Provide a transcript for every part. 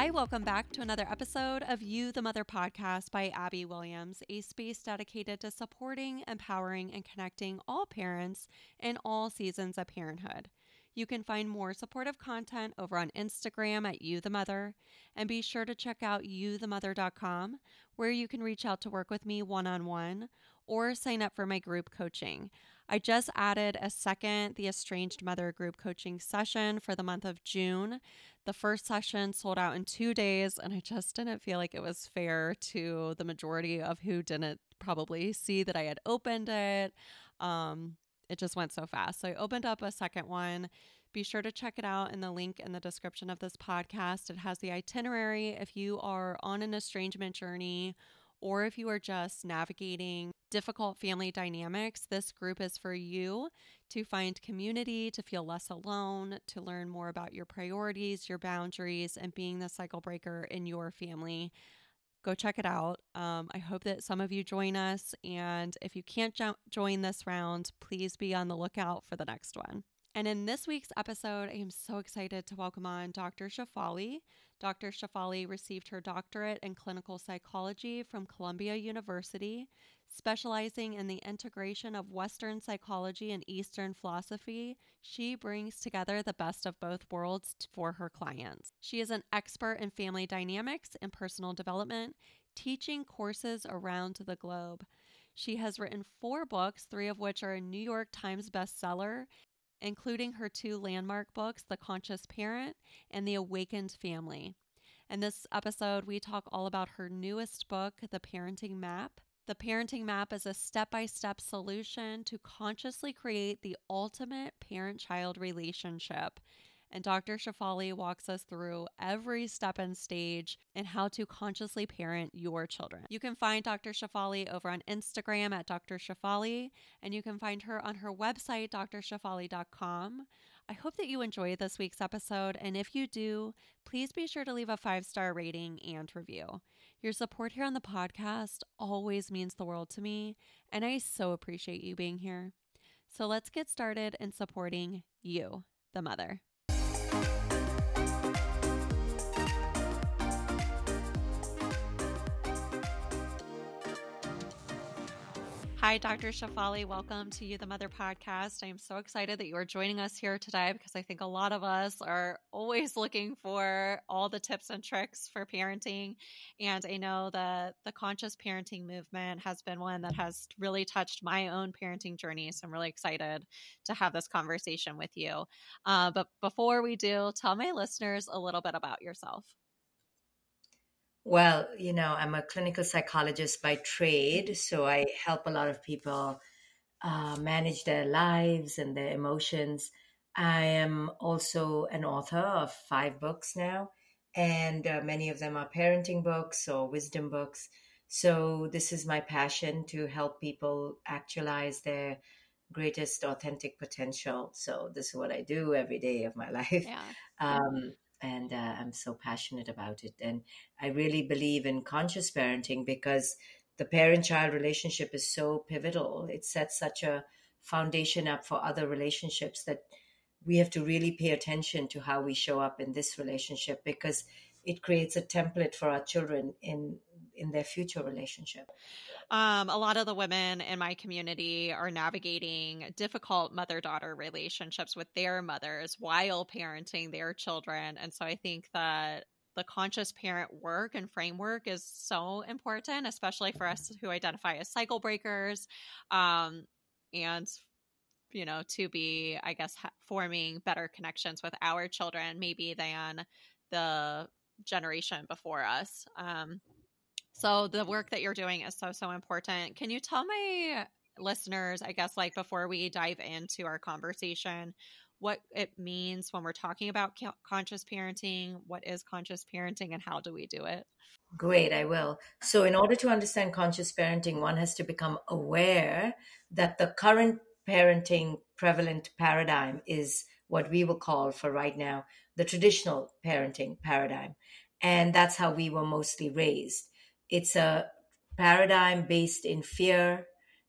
Hi, welcome back to another episode of You the Mother podcast by Abbey Williams, a space dedicated to supporting, empowering, and connecting all parents in all seasons of parenthood. You can find more supportive content over on Instagram at You the Mother, and be sure to check out youthemother.com, where you can reach out to work with me one on one or sign up for my group coaching. I just added a second The Estranged Mother group coaching session for the month of June. The first session sold out in two days, and I just didn't feel like it was fair to the majority of who didn't probably see that I had opened it. Um, it just went so fast. So I opened up a second one. Be sure to check it out in the link in the description of this podcast. It has the itinerary if you are on an estrangement journey or if you are just navigating difficult family dynamics, this group is for you to find community, to feel less alone, to learn more about your priorities, your boundaries, and being the cycle breaker in your family. Go check it out. Um, I hope that some of you join us. And if you can't jo- join this round, please be on the lookout for the next one. And in this week's episode, I am so excited to welcome on Dr. Shefali. Dr. Shefali received her doctorate in clinical psychology from Columbia University, specializing in the integration of Western psychology and Eastern philosophy. She brings together the best of both worlds for her clients. She is an expert in family dynamics and personal development, teaching courses around the globe. She has written four books, three of which are a New York Times bestseller, including her two landmark books, The Conscious Parent and The Awakened Family. In this episode, we talk all about her newest book, The Parenting Map. The Parenting Map is a step by step solution to consciously create the ultimate parent child relationship and Dr. Shefali walks us through every step and stage in how to consciously parent your children. You can find Dr. Shefali over on Instagram at Dr. Shefali, and you can find her on her website, drshefali.com. I hope that you enjoyed this week's episode, and if you do, please be sure to leave a five star rating and review. Your support here on the podcast always means the world to me, and I so appreciate you being here. So let's get started in supporting you, the mother. Hi, Dr. Shefali. Welcome to You the Mother podcast. I am so excited that you are joining us here today because I think a lot of us are always looking for all the tips and tricks for parenting. And I know that the conscious parenting movement has been one that has really touched my own parenting journey. So I'm really excited to have this conversation with you. Uh, but before we do, tell my listeners a little bit about yourself. Well, you know, I'm a clinical psychologist by trade, so I help a lot of people uh, manage their lives and their emotions. I am also an author of five books now, and uh, many of them are parenting books or wisdom books. So, this is my passion to help people actualize their greatest authentic potential. So, this is what I do every day of my life. Yeah. Um, and uh, I'm so passionate about it. And I really believe in conscious parenting because the parent child relationship is so pivotal. It sets such a foundation up for other relationships that we have to really pay attention to how we show up in this relationship because it creates a template for our children in in their future relationship. Um, a lot of the women in my community are navigating difficult mother daughter relationships with their mothers while parenting their children. And so I think that the conscious parent work and framework is so important, especially for us who identify as cycle breakers. Um, and you know, to be, I guess, ha- forming better connections with our children, maybe than the generation before us. Um, so the work that you're doing is so, so important. Can you tell my listeners, I guess, like before we dive into our conversation, what it means when we're talking about conscious parenting, what is conscious parenting, and how do we do it? Great, I will. So, in order to understand conscious parenting, one has to become aware that the current parenting prevalent paradigm is what we will call, for right now, the traditional parenting paradigm. And that's how we were mostly raised. It's a paradigm based in fear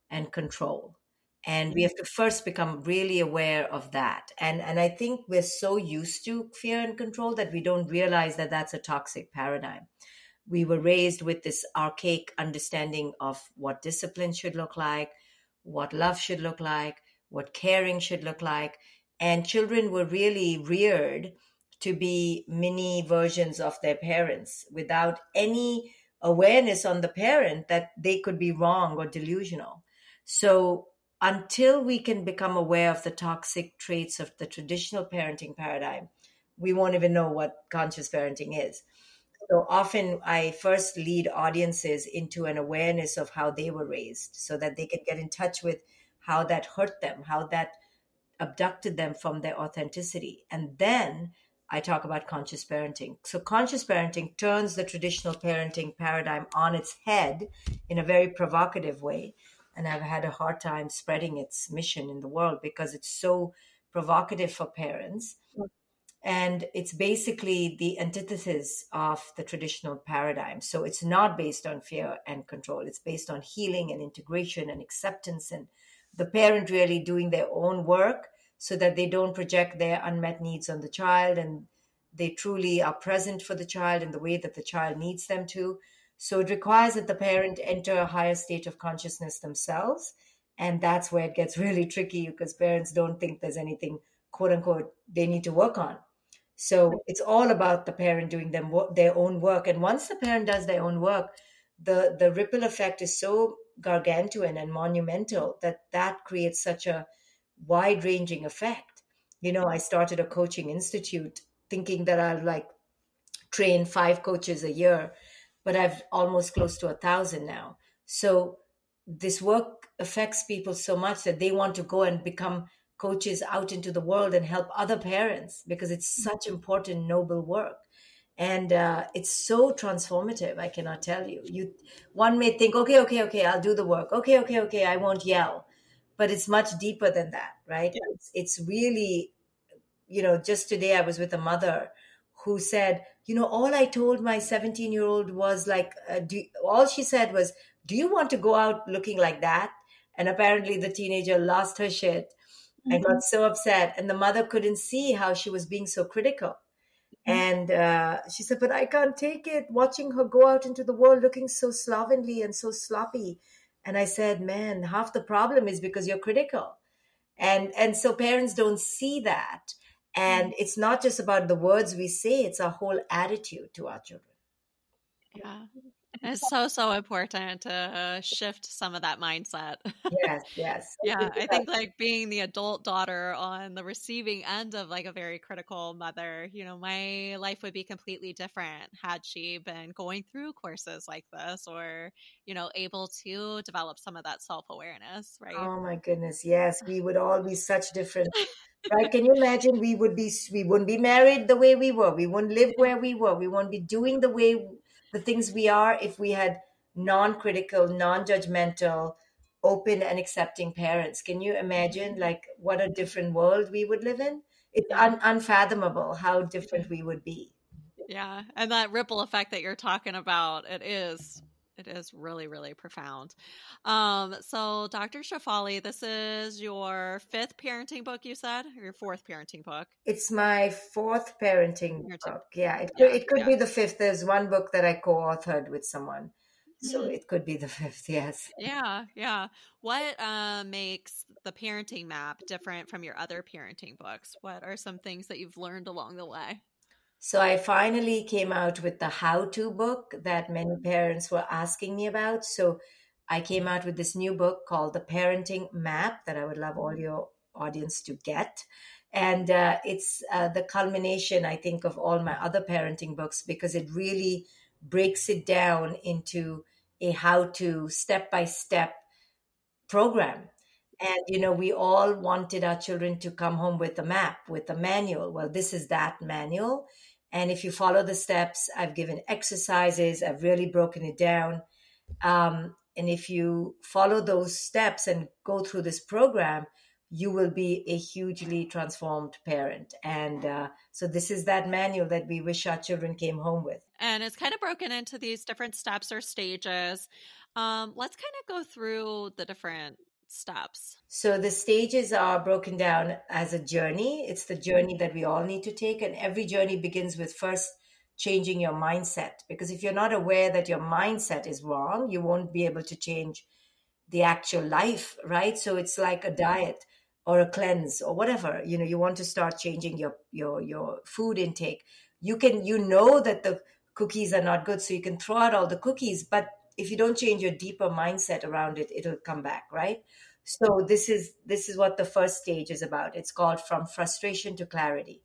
and control. and we have to first become really aware of that. And and i think we're so used to fear and control that we don't realize that that's a toxic paradigm. We were raised with this archaic understanding of what discipline should look like what love should look like what caring should look like. And children were really reared to be mini versions of their parents without any awareness on the parent that they could be wrong or delusional so until we can become aware of the toxic traits of the traditional parenting paradigm, we won't even know what conscious parenting is. So often I first lead audiences into an awareness of how they were raised so that they can get in touch with how that hurt them, how that abducted them from their authenticity. And then I talk about conscious parenting. So, conscious parenting turns the traditional parenting paradigm on its head in a very provocative way and I've had a hard time spreading its mission in the world because it's so provocative for parents. And it's basically the antithesis of the traditional paradigm. So it's not based on fear and control. It's based on healing and integration and acceptance and the parent really doing their own work so that they don't project their unmet needs on the child and they truly are present for the child in the way that the child needs them to so it requires that the parent enter a higher state of consciousness themselves. And that's where it gets really tricky because parents don't think there's anything, quote unquote, they need to work on. So it's all about the parent doing them their own work. And once the parent does their own work, the, the ripple effect is so gargantuan and monumental that that creates such a wide ranging effect. You know, I started a coaching institute thinking that I'll like train five coaches a year but I've almost close to a thousand now. So this work affects people so much that they want to go and become coaches out into the world and help other parents because it's such important noble work and uh, it's so transformative i cannot tell you you one may think okay okay okay i'll do the work okay okay okay i won't yell but it's much deeper than that right yeah. it's, it's really you know just today i was with a mother who said you know, all I told my 17 year old was like, uh, do, all she said was, do you want to go out looking like that? And apparently the teenager lost her shit mm-hmm. and got so upset. And the mother couldn't see how she was being so critical. Mm-hmm. And uh, she said, but I can't take it watching her go out into the world looking so slovenly and so sloppy. And I said, man, half the problem is because you're critical. And, and so parents don't see that and mm. it's not just about the words we say, it's our whole attitude to our children. Yeah. It's so, so important to uh, shift some of that mindset. Yes, yes. yeah, I think like being the adult daughter on the receiving end of like a very critical mother, you know, my life would be completely different had she been going through courses like this or, you know, able to develop some of that self awareness, right? Oh my goodness. Yes, we would all be such different right can you imagine we would be we wouldn't be married the way we were we wouldn't live where we were we wouldn't be doing the way the things we are if we had non-critical non-judgmental open and accepting parents. Can you imagine mm-hmm. like what a different world we would live in? It's un- unfathomable how different we would be. Yeah and that ripple effect that you're talking about it is it is really, really profound. Um, so, Dr. Shefali, this is your fifth parenting book, you said, or your fourth parenting book? It's my fourth parenting book. Yeah, it, yeah, it could yeah. be the fifth. There's one book that I co authored with someone. So mm-hmm. it could be the fifth, yes. Yeah, yeah. What uh, makes the parenting map different from your other parenting books? What are some things that you've learned along the way? So I finally came out with the how to book that many parents were asking me about. So I came out with this new book called The Parenting Map that I would love all your audience to get. And uh, it's uh, the culmination, I think, of all my other parenting books because it really breaks it down into a how to step by step program. And, you know, we all wanted our children to come home with a map, with a manual. Well, this is that manual. And if you follow the steps, I've given exercises, I've really broken it down. Um, and if you follow those steps and go through this program, you will be a hugely transformed parent. And uh, so, this is that manual that we wish our children came home with. And it's kind of broken into these different steps or stages. Um, let's kind of go through the different steps? So the stages are broken down as a journey. It's the journey that we all need to take. And every journey begins with first changing your mindset. Because if you're not aware that your mindset is wrong, you won't be able to change the actual life, right? So it's like a diet or a cleanse or whatever. You know, you want to start changing your your your food intake. You can you know that the cookies are not good, so you can throw out all the cookies, but if you don't change your deeper mindset around it, it'll come back, right? So this is this is what the first stage is about. It's called from frustration to clarity.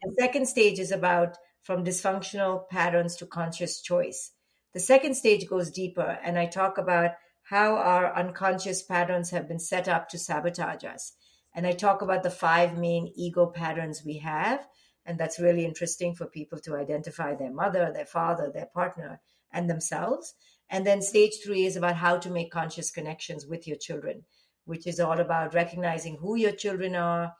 The second stage is about from dysfunctional patterns to conscious choice. The second stage goes deeper, and I talk about how our unconscious patterns have been set up to sabotage us. And I talk about the five main ego patterns we have. And that's really interesting for people to identify their mother, their father, their partner, and themselves. And then stage three is about how to make conscious connections with your children, which is all about recognizing who your children are,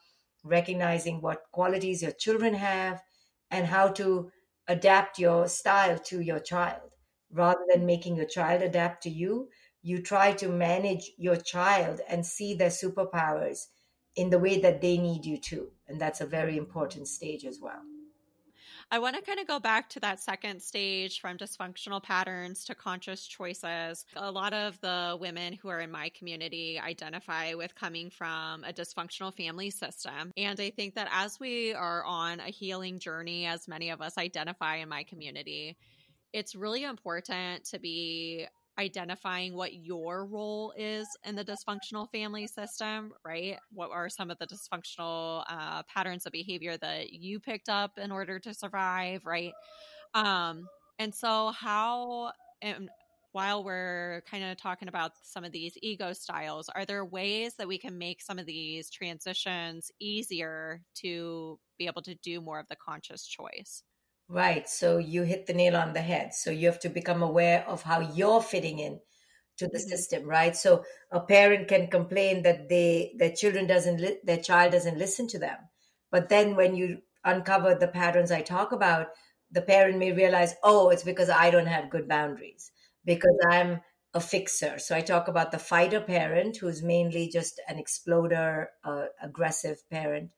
recognizing what qualities your children have, and how to adapt your style to your child. Rather than making your child adapt to you, you try to manage your child and see their superpowers in the way that they need you to. And that's a very important stage as well. I want to kind of go back to that second stage from dysfunctional patterns to conscious choices. A lot of the women who are in my community identify with coming from a dysfunctional family system. And I think that as we are on a healing journey, as many of us identify in my community, it's really important to be identifying what your role is in the dysfunctional family system, right? What are some of the dysfunctional uh, patterns of behavior that you picked up in order to survive, right? Um, and so, how, and while we're kind of talking about some of these ego styles, are there ways that we can make some of these transitions easier to be able to do more of the conscious choice? Right. So you hit the nail on the head. So you have to become aware of how you're fitting in to the mm-hmm. system, right? So a parent can complain that they their children doesn't li- their child doesn't listen to them. But then when you uncover the patterns I talk about, the parent may realize, "Oh, it's because I don't have good boundaries because I'm a fixer." So I talk about the fighter parent who's mainly just an exploder, uh, aggressive parent.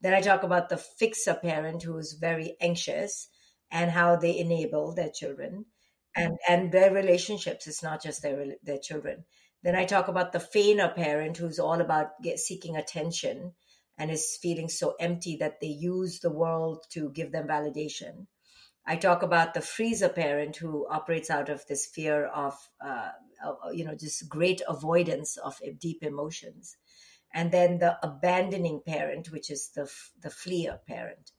Then I talk about the fixer parent who's very anxious and how they enable their children. And and their relationships it's not just their their children. Then i talk about the feigner parent who's all about get, seeking attention and is feeling so empty that they use the world to give them validation. I talk about the freezer parent who operates out of this fear of uh, you know just great avoidance of deep emotions. And then the abandoning parent which is the the fleer parent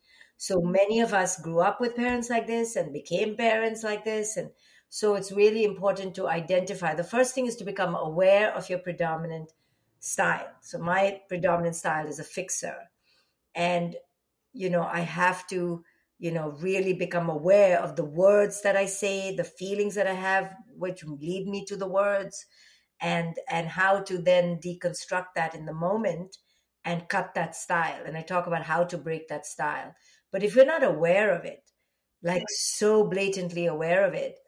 so many of us grew up with parents like this and became parents like this. And so it's really important to identify. The first thing is to become aware of your predominant style. So my predominant style is a fixer. And, you know, I have to, you know, really become aware of the words that I say, the feelings that I have, which lead me to the words, and and how to then deconstruct that in the moment and cut that style. And I talk about how to break that style. But if we're not aware of it, like so blatantly aware of it,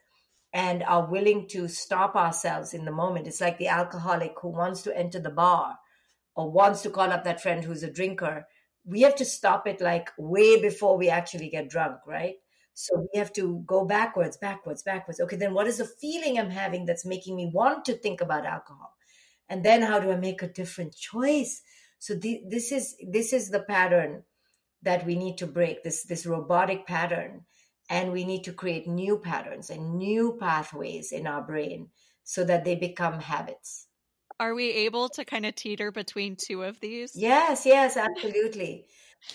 and are willing to stop ourselves in the moment, it's like the alcoholic who wants to enter the bar or wants to call up that friend who's a drinker. We have to stop it like way before we actually get drunk, right? So we have to go backwards, backwards, backwards. Okay, then what is the feeling I'm having that's making me want to think about alcohol? And then how do I make a different choice? So the, this is this is the pattern that we need to break this this robotic pattern and we need to create new patterns and new pathways in our brain so that they become habits. Are we able to kind of teeter between two of these? Yes yes absolutely.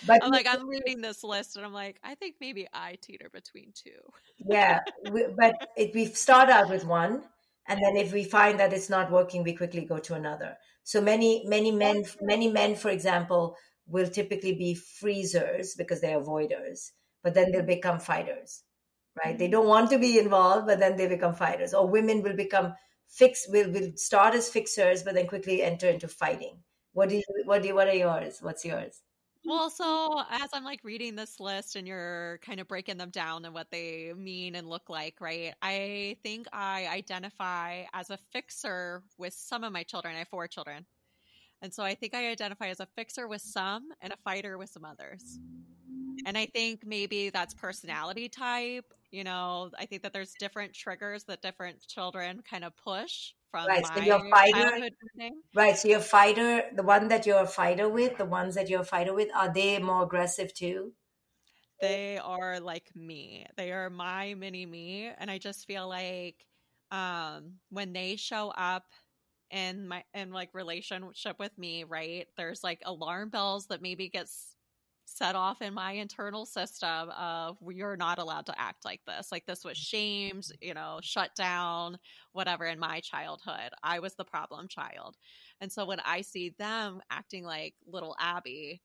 But i'm like i'm reading this list and i'm like i think maybe i teeter between two. Yeah we, but if we start out with one and then if we find that it's not working we quickly go to another. So many many men many men for example will typically be freezers because they're avoiders, but then they'll become fighters, right? They mm-hmm. don't want to be involved, but then they become fighters. Or women will become fix will will start as fixers, but then quickly enter into fighting. What do you what do you, what are yours? What's yours? well, so as I'm like reading this list and you're kind of breaking them down and what they mean and look like, right? I think I identify as a fixer with some of my children. I have four children. And so I think I identify as a fixer with some and a fighter with some others. And I think maybe that's personality type. You know, I think that there's different triggers that different children kind of push from right. So your fighter, right? So your fighter, the one that you're a fighter with, the ones that you're a fighter with, are they more aggressive too? They are like me. They are my mini me. And I just feel like um when they show up in my in like relationship with me, right? There's like alarm bells that maybe gets set off in my internal system of you're not allowed to act like this. Like this was shamed, you know, shut down, whatever in my childhood. I was the problem child. And so when I see them acting like little Abbey,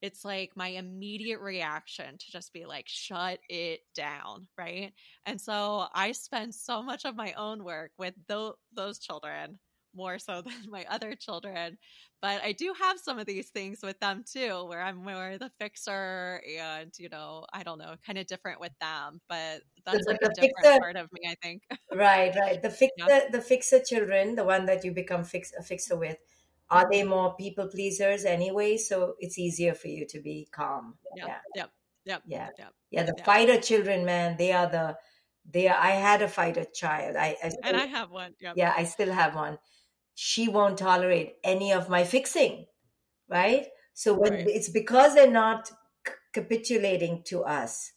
it's like my immediate reaction to just be like, shut it down. Right. And so I spend so much of my own work with th- those children more so than my other children. But I do have some of these things with them too, where I'm more the fixer and, you know, I don't know, kind of different with them. But that's the- like a the different fixer- part of me, I think. Right, right. The fixer, Yeah. the fixer children, the one that you become fix, a fixer with, are they more people pleasers anyway? So it's easier for you to be calm. Yeah. Yeah, Yep. Yep. yeah, Yep. yeah. The Yeah. fighter children, man, they are the they. Are, I had a fighter child. I, I And I have one. Yep. yeah, I still have one. She won't tolerate any of my fixing, right? So when Right. it's because they're not c- capitulating to us,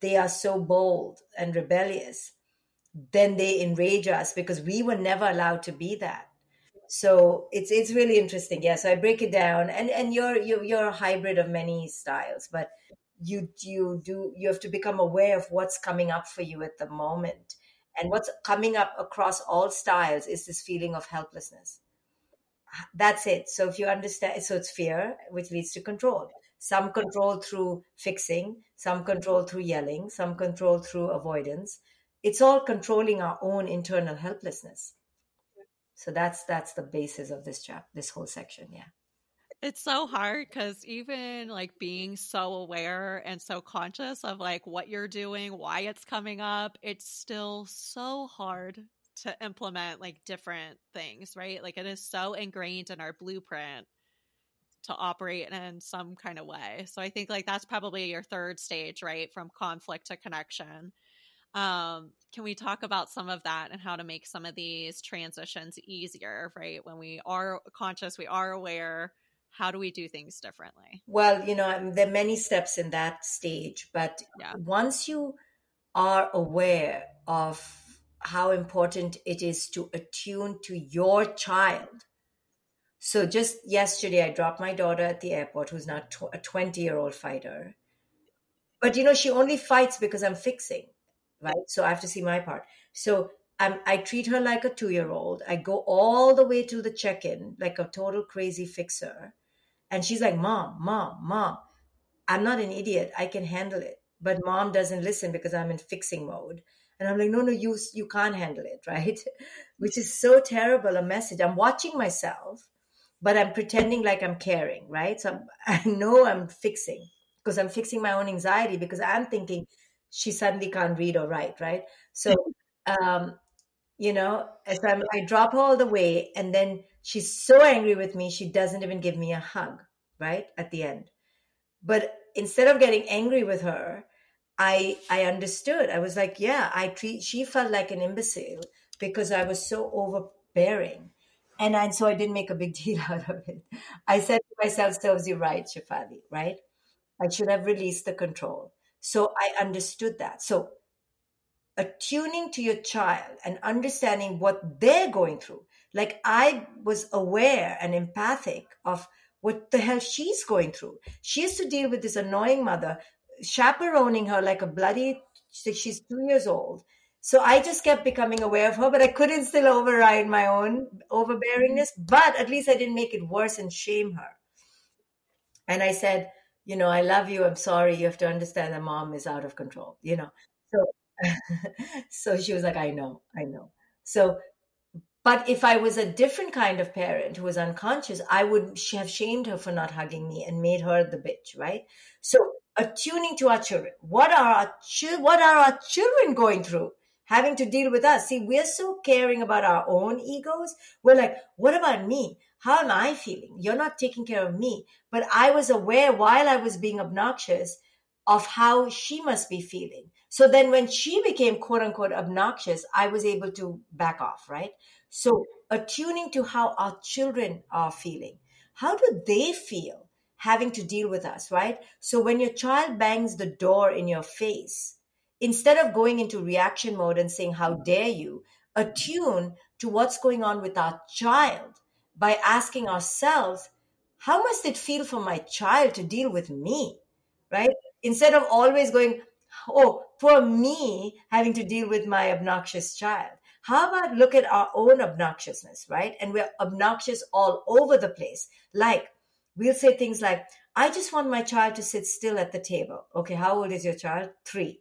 they are so bold and rebellious. Then they enrage us because we were never allowed to be that. So it's it's really interesting. Yeah. So I break it down, and and you're you're you're a hybrid of many styles, but you you do you have to become aware of what's coming up for you at the moment, and what's coming up across all styles is this feeling of helplessness. That's it. So if you understand, so it's fear, which leads to control. Some control through fixing, some control through yelling, some control through avoidance. It's all controlling our own internal helplessness. So that's that's the basis of this chap, this whole section. Yeah. It's so hard because even like being so aware and so conscious of like what you're doing, why it's coming up, it's still so hard to implement like different things, right? Like it is so ingrained in our blueprint to operate in some kind of way. So I think like that's probably your third stage, right? From conflict to connection. Um, can we talk about some of that and how to make some of these transitions easier, right? When we are conscious, we are aware, how do we do things differently? Well, you know, um, there are many steps in that stage, but Yeah. once you are aware of how important it is to attune to your child. So just yesterday, I dropped my daughter at the airport, who's now tw- a 20 year old fighter. But, you know, she only fights because I'm fixing, right? So I have to see my part. So I'm, I treat her like a two year old. I go all the way to the check in, like a total crazy fixer. And she's like, Mom, Mom, Mom, I'm not an idiot. I can handle it. But mom doesn't listen because I'm in fixing mode. And I'm like, no, no, you, you can't handle it, right? Which is so terrible a message. I'm watching myself, but I'm pretending like I'm caring, right? So I'm, I know I'm fixing because I'm fixing my own anxiety because I'm thinking she suddenly can't read or write, right? So, um, you know, as I'm, I drop her all the way, and then she's so angry with me, she doesn't even give me a hug, right? At the end. But instead of getting angry with her, I I understood. I was like, yeah, I treat. She felt like an imbecile because I was so overbearing, and I, so I didn't make a big deal out of it. I said to myself, "Serves you right, Shefali. Right? I should have released the control." So I understood that. So attuning to your child and understanding what they're going through. Like I was aware and empathic of what the hell she's going through. She has to deal with this annoying mother chaperoning her like a bloody, she's two years old. So I just kept becoming aware of her, but I couldn't still override my own overbearingness. But at least I didn't make it worse and shame her. And I said, you know, I love you. I'm sorry. You have to understand that mom is out of control, you know. So so she was like, I know, I know. So But if I was a different kind of parent who was unconscious, I would have shamed her for not hugging me and made her the bitch, right? So attuning to our children. What are our what are our children going through? Having to deal with us. See, we're so caring about our own egos. We're like, what about me? How am I feeling? You're not taking care of me. But I was aware while I was being obnoxious of how she must be feeling. So then when she became quote unquote obnoxious, I was able to back off, right? So attuning to how our children are feeling. How do they feel having to deal with us, right? So when your child bangs the door in your face, instead of going into reaction mode and saying, How dare you, attune to what's going on with our child by asking ourselves, How must it feel for my child to deal with me, right? Instead of always going, Oh, poor me having to deal with my obnoxious child. How about look at our own obnoxiousness, right? And we're obnoxious all over the place. Like, we'll say things like, I just want my child to sit still at the table. Okay, how old is your child? Three.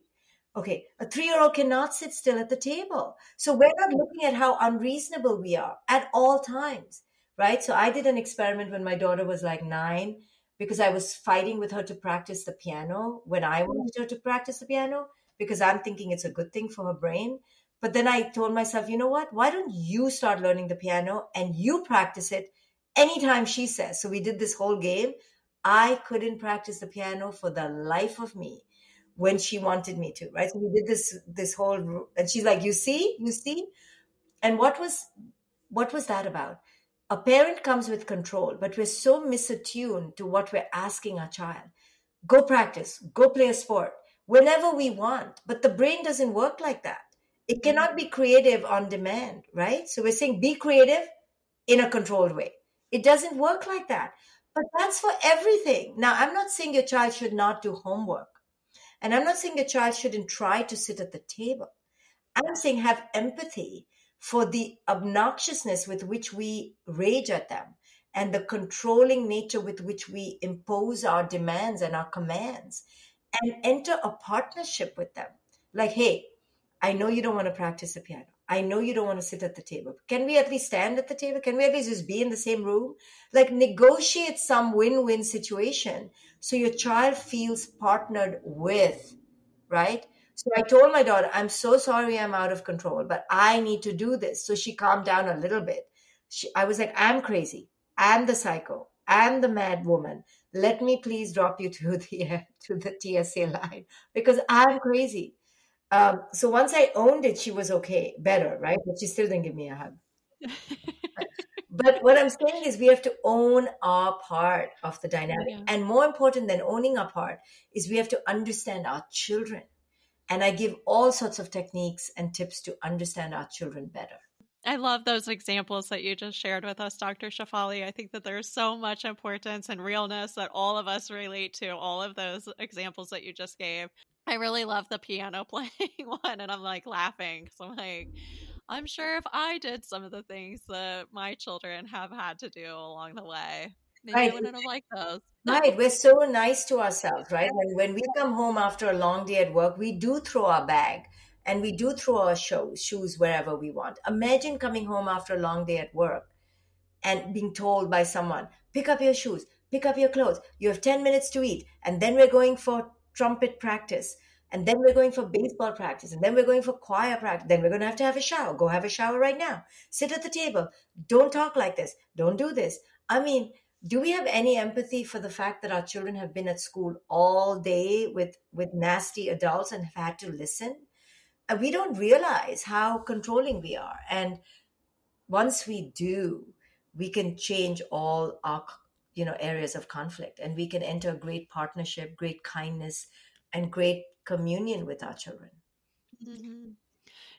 Okay, a three year old cannot sit still at the table. So we're not looking at how unreasonable we are at all times, right? So I did an experiment when my daughter was like nine because I was fighting with her to practice the piano when I wanted her to practice the piano because I'm thinking it's a good thing for her brain. But then I told myself, you know what? Why don't you start learning the piano and you practice it anytime she says? So we did this whole game. I couldn't practice the piano for the life of me when she wanted me to, right? So we did this this whole and she's like, "You see? You see?" And what was what was that about? A parent comes with control, but we're so misattuned to what we're asking our child. Go practice, go play a sport whenever we want, but the brain doesn't work like that it cannot be creative on demand, right? So we're saying be creative in a controlled way. It doesn't work like that. But that's for everything. Now, I'm not saying your child should not do homework. And I'm not saying your child shouldn't try to sit at the table. I'm saying have empathy for the obnoxiousness with which we rage at them and the controlling nature with which we impose our demands and our commands and enter a partnership with them. Like, hey, I know you don't want to practice the piano. I know you don't want to sit at the table. Can we at least stand at the table? Can we at least just be in the same room? Like negotiate some win win situation so your child feels partnered with, right? So I told my daughter, I'm so sorry I'm out of control, but I need to do this. So she calmed down a little bit. She, I was like, I'm crazy. I'm the psycho. I'm the mad woman. Let me please drop you to the to the TSA line because I'm crazy. Um, so once I owned it, she was okay, better, right? But she still didn't give me a hug. but what I'm saying is we have to own our part of the dynamic. Yeah. And more important than owning our part is we have to understand our children. And I give all sorts of techniques and tips to understand our children better. I love those examples that you just shared with us, Dr. Shefali. I think that there's so much importance and realness that all of us relate to, all of those examples that you just gave. I really love the piano playing one, and I'm like laughing because I'm like, I'm sure if I did some of the things that my children have had to do along the way, maybe right. I wouldn't have liked those. Right. We're so nice to ourselves, right? When, when we come home after a long day at work, we do throw our bag and we do throw our shoes, shoes wherever we want. Imagine coming home after a long day at work and being told by someone, pick up your shoes, pick up your clothes, you have 10 minutes to eat, and then we're going for trumpet practice and then we're going for baseball practice and then we're going for choir practice then we're going to have to have a shower. Go have a shower right now. Sit at the table. Don't talk like this. Don't do this. I mean do we have any empathy for the fact that our children have been at school all day with with nasty adults and have had to listen? And we don't realize how controlling we are. And once we do we can change all our you know areas of conflict. And we can enter great partnership great kindness and great communion with our children. Mm-hmm.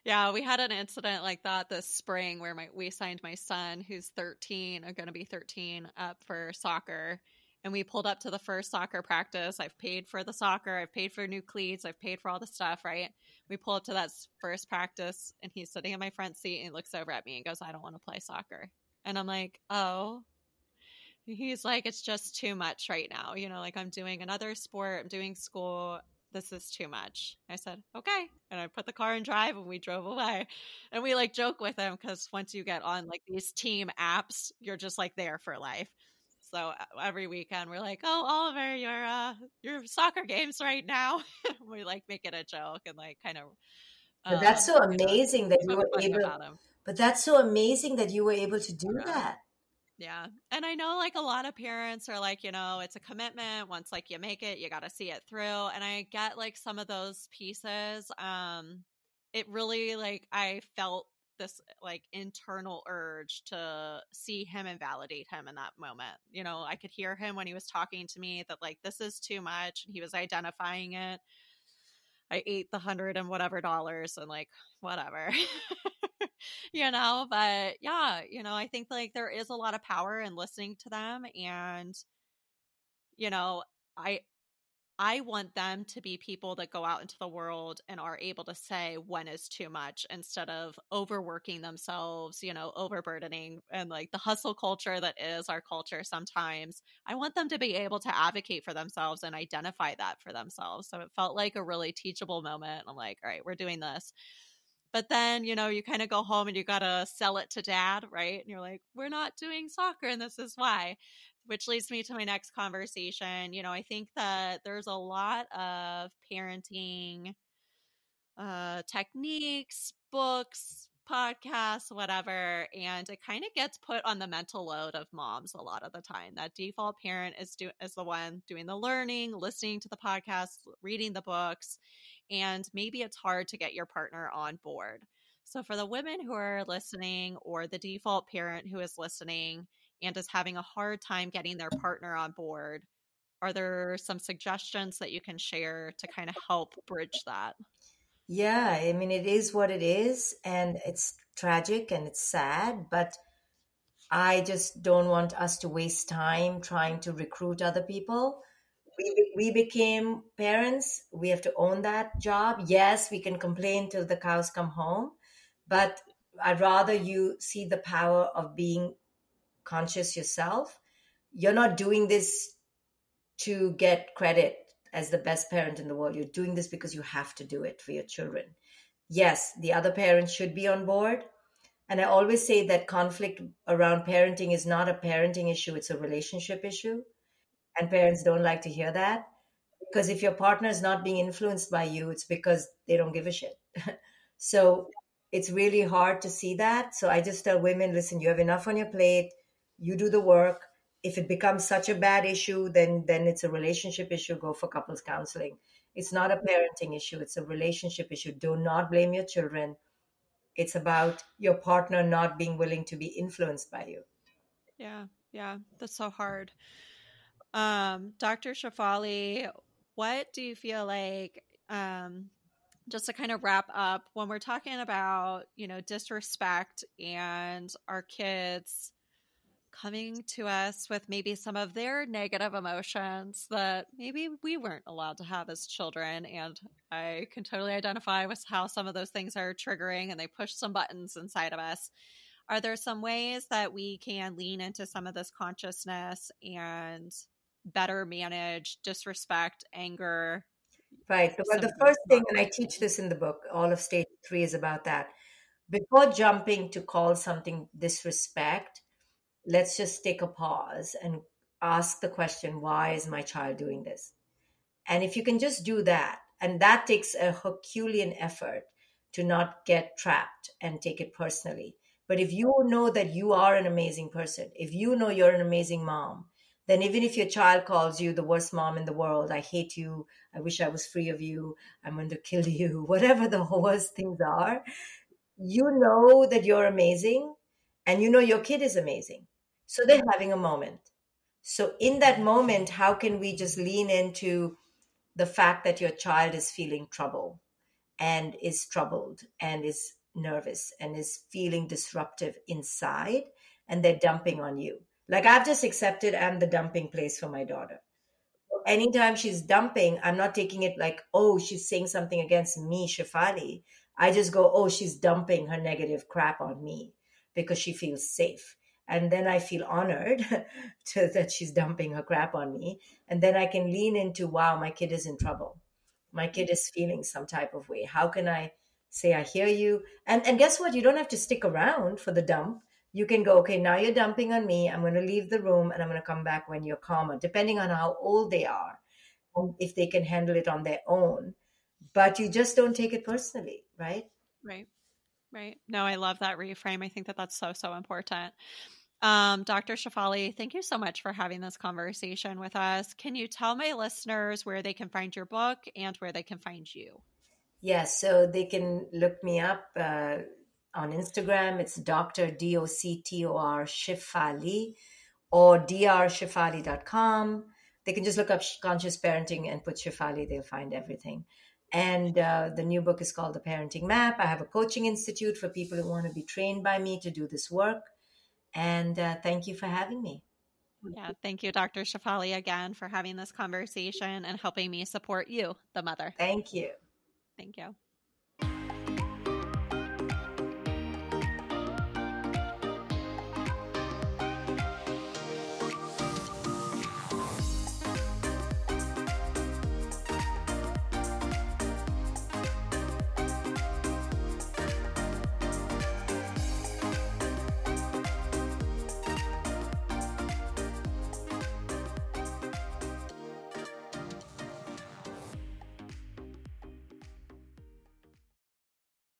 yeah we had an incident like that this spring where my, we signed my son who's 13 or going to be 13 up for soccer. And we pulled up to the first soccer practice. I've paid for the soccer. I've paid for new cleats. I've paid for all the stuff right? We pull up to that first practice and he's sitting in my front seat and he looks over at me and goes i don't want to play soccer. And i'm like oh he's like it's just too much right now you know like i'm doing another sport i'm doing school this is too much. I said, okay. And I put the car in drive and we drove away. And we like joke with him because once you get on like these team apps, you're just like there for life. So uh, every weekend we're like, oh, Oliver, your uh, your soccer games right now. we like make it a joke and like kind of. But that's so amazing that you were able. But that's so amazing that you were able to do yeah. that. Yeah. And I know like a lot of parents are like, you know, it's a commitment. Once like you make it, you got to see it through. And I get like some of those pieces. Um it really like I felt this like internal urge to see him and validate him in that moment. You know, I could hear him when he was talking to me that like this is too much and he was identifying it. I ate the hundred and whatever dollars and like whatever. you know, but yeah, you know, I think like there is a lot of power in listening to them and you know, I I want them to be people that go out into the world and are able to say when is too much instead of overworking themselves, you know, overburdening and like the hustle culture that is our culture sometimes. I want them to be able to advocate for themselves and identify that for themselves. So it felt like a really teachable moment. I'm like, all right, we're doing this. But then, you know, you kind of go home and you got to sell it to dad, right? And you're like, we're not doing soccer and this is why. Which leads me to my next conversation. You know, I think that there's a lot of parenting uh, techniques, books, podcasts, whatever, and it kind of gets put on the mental load of moms a lot of the time. That default parent is do is the one doing the learning, listening to the podcasts, reading the books, and maybe it's hard to get your partner on board. So, for the women who are listening, or the default parent who is listening and is having a hard time getting their partner on board, are there some suggestions that you can share to kind of help bridge that? Yeah, I mean, it is what it is, and it's tragic and it's sad, but I just don't want us to waste time trying to recruit other people we, we became parents. We have to own that job. Yes, we can complain till the cows come home, but I'd rather you see the power of being conscious yourself. You're not doing this to get credit as the best parent in the world. You're doing this because you have to do it for your children. Yes, the other parents should be on board. And I always say that conflict around parenting is not a parenting issue, it's a relationship issue and parents don't like to hear that because if your partner is not being influenced by you it's because they don't give a shit so it's really hard to see that so i just tell women listen you have enough on your plate you do the work. If it becomes such a bad issue then then it's a relationship issue go for couples counseling. It's not a parenting issue it's a relationship issue. Do not blame your children. It's about your partner not being willing to be influenced by you. Yeah yeah that's so hard. Um, Dr. Shefali what do you feel like, um, just to kind of wrap up, when we're talking about, you know, disrespect and our kids coming to us with maybe some of their negative emotions that maybe we weren't allowed to have as children. And I can totally identify with how some of those things are triggering and they push some buttons inside of us. Are there some ways that we can lean into some of this consciousness and better manage disrespect, anger. Right. Well, the first thing, and I teach this in the book, all of stage three is about that. Before jumping to call something disrespect, let's just take a pause and ask the question why is my child doing this? And if you can just do that, and that takes a Herculean effort to not get trapped and take it personally. But if you know that you are an amazing person, if you know you're an amazing mom, then even if your child calls you the worst mom in the world, I hate you, I wish I was free of you, I'm going to kill you, whatever the worst things are, you know that you're amazing and you know your kid is amazing. So they're having a moment. So in that moment, how can we just lean into the fact that your child is feeling trouble and is troubled and is nervous and is feeling disruptive inside and they're dumping on you like I've just accepted I'm the dumping place for my daughter. Anytime she's dumping, I'm not taking it like, oh, she's saying something against me, Shefali. I just go, oh, she's dumping her negative crap on me because she feels safe. And then I feel honored to, that she's dumping her crap on me. And then I can lean into, wow, my kid is in trouble. my kid is feeling some type of way. How can I say I hear you? And and guess what? You don't have to stick around for the dump. You can go, okay, now you're dumping on me. I'm going to leave the room and I'm going to come back when you're calmer, depending on how old they are, if they can handle it on their own. But you just don't take it personally, right? Right. Right. No, I love that reframe. I think that that's so, so important. Um, Dr. Shefali, thank you so much for having this conversation with us. Can you tell my listeners where they can find your book and where they can find you? Yes, so they can look me up uh, on Instagram. It's Dr. D O C T O R Shefali or drshefali.com. They can just look up conscious parenting and put Shefali, they'll find everything. And uh, the new book is called The Parenting Map. I have a coaching institute for people who want to be trained by me to do this work. And uh, thank you for having me. Yeah, thank you, Dr. Shefali, again for having this conversation and helping me support you, the mother. Thank you. Thank you.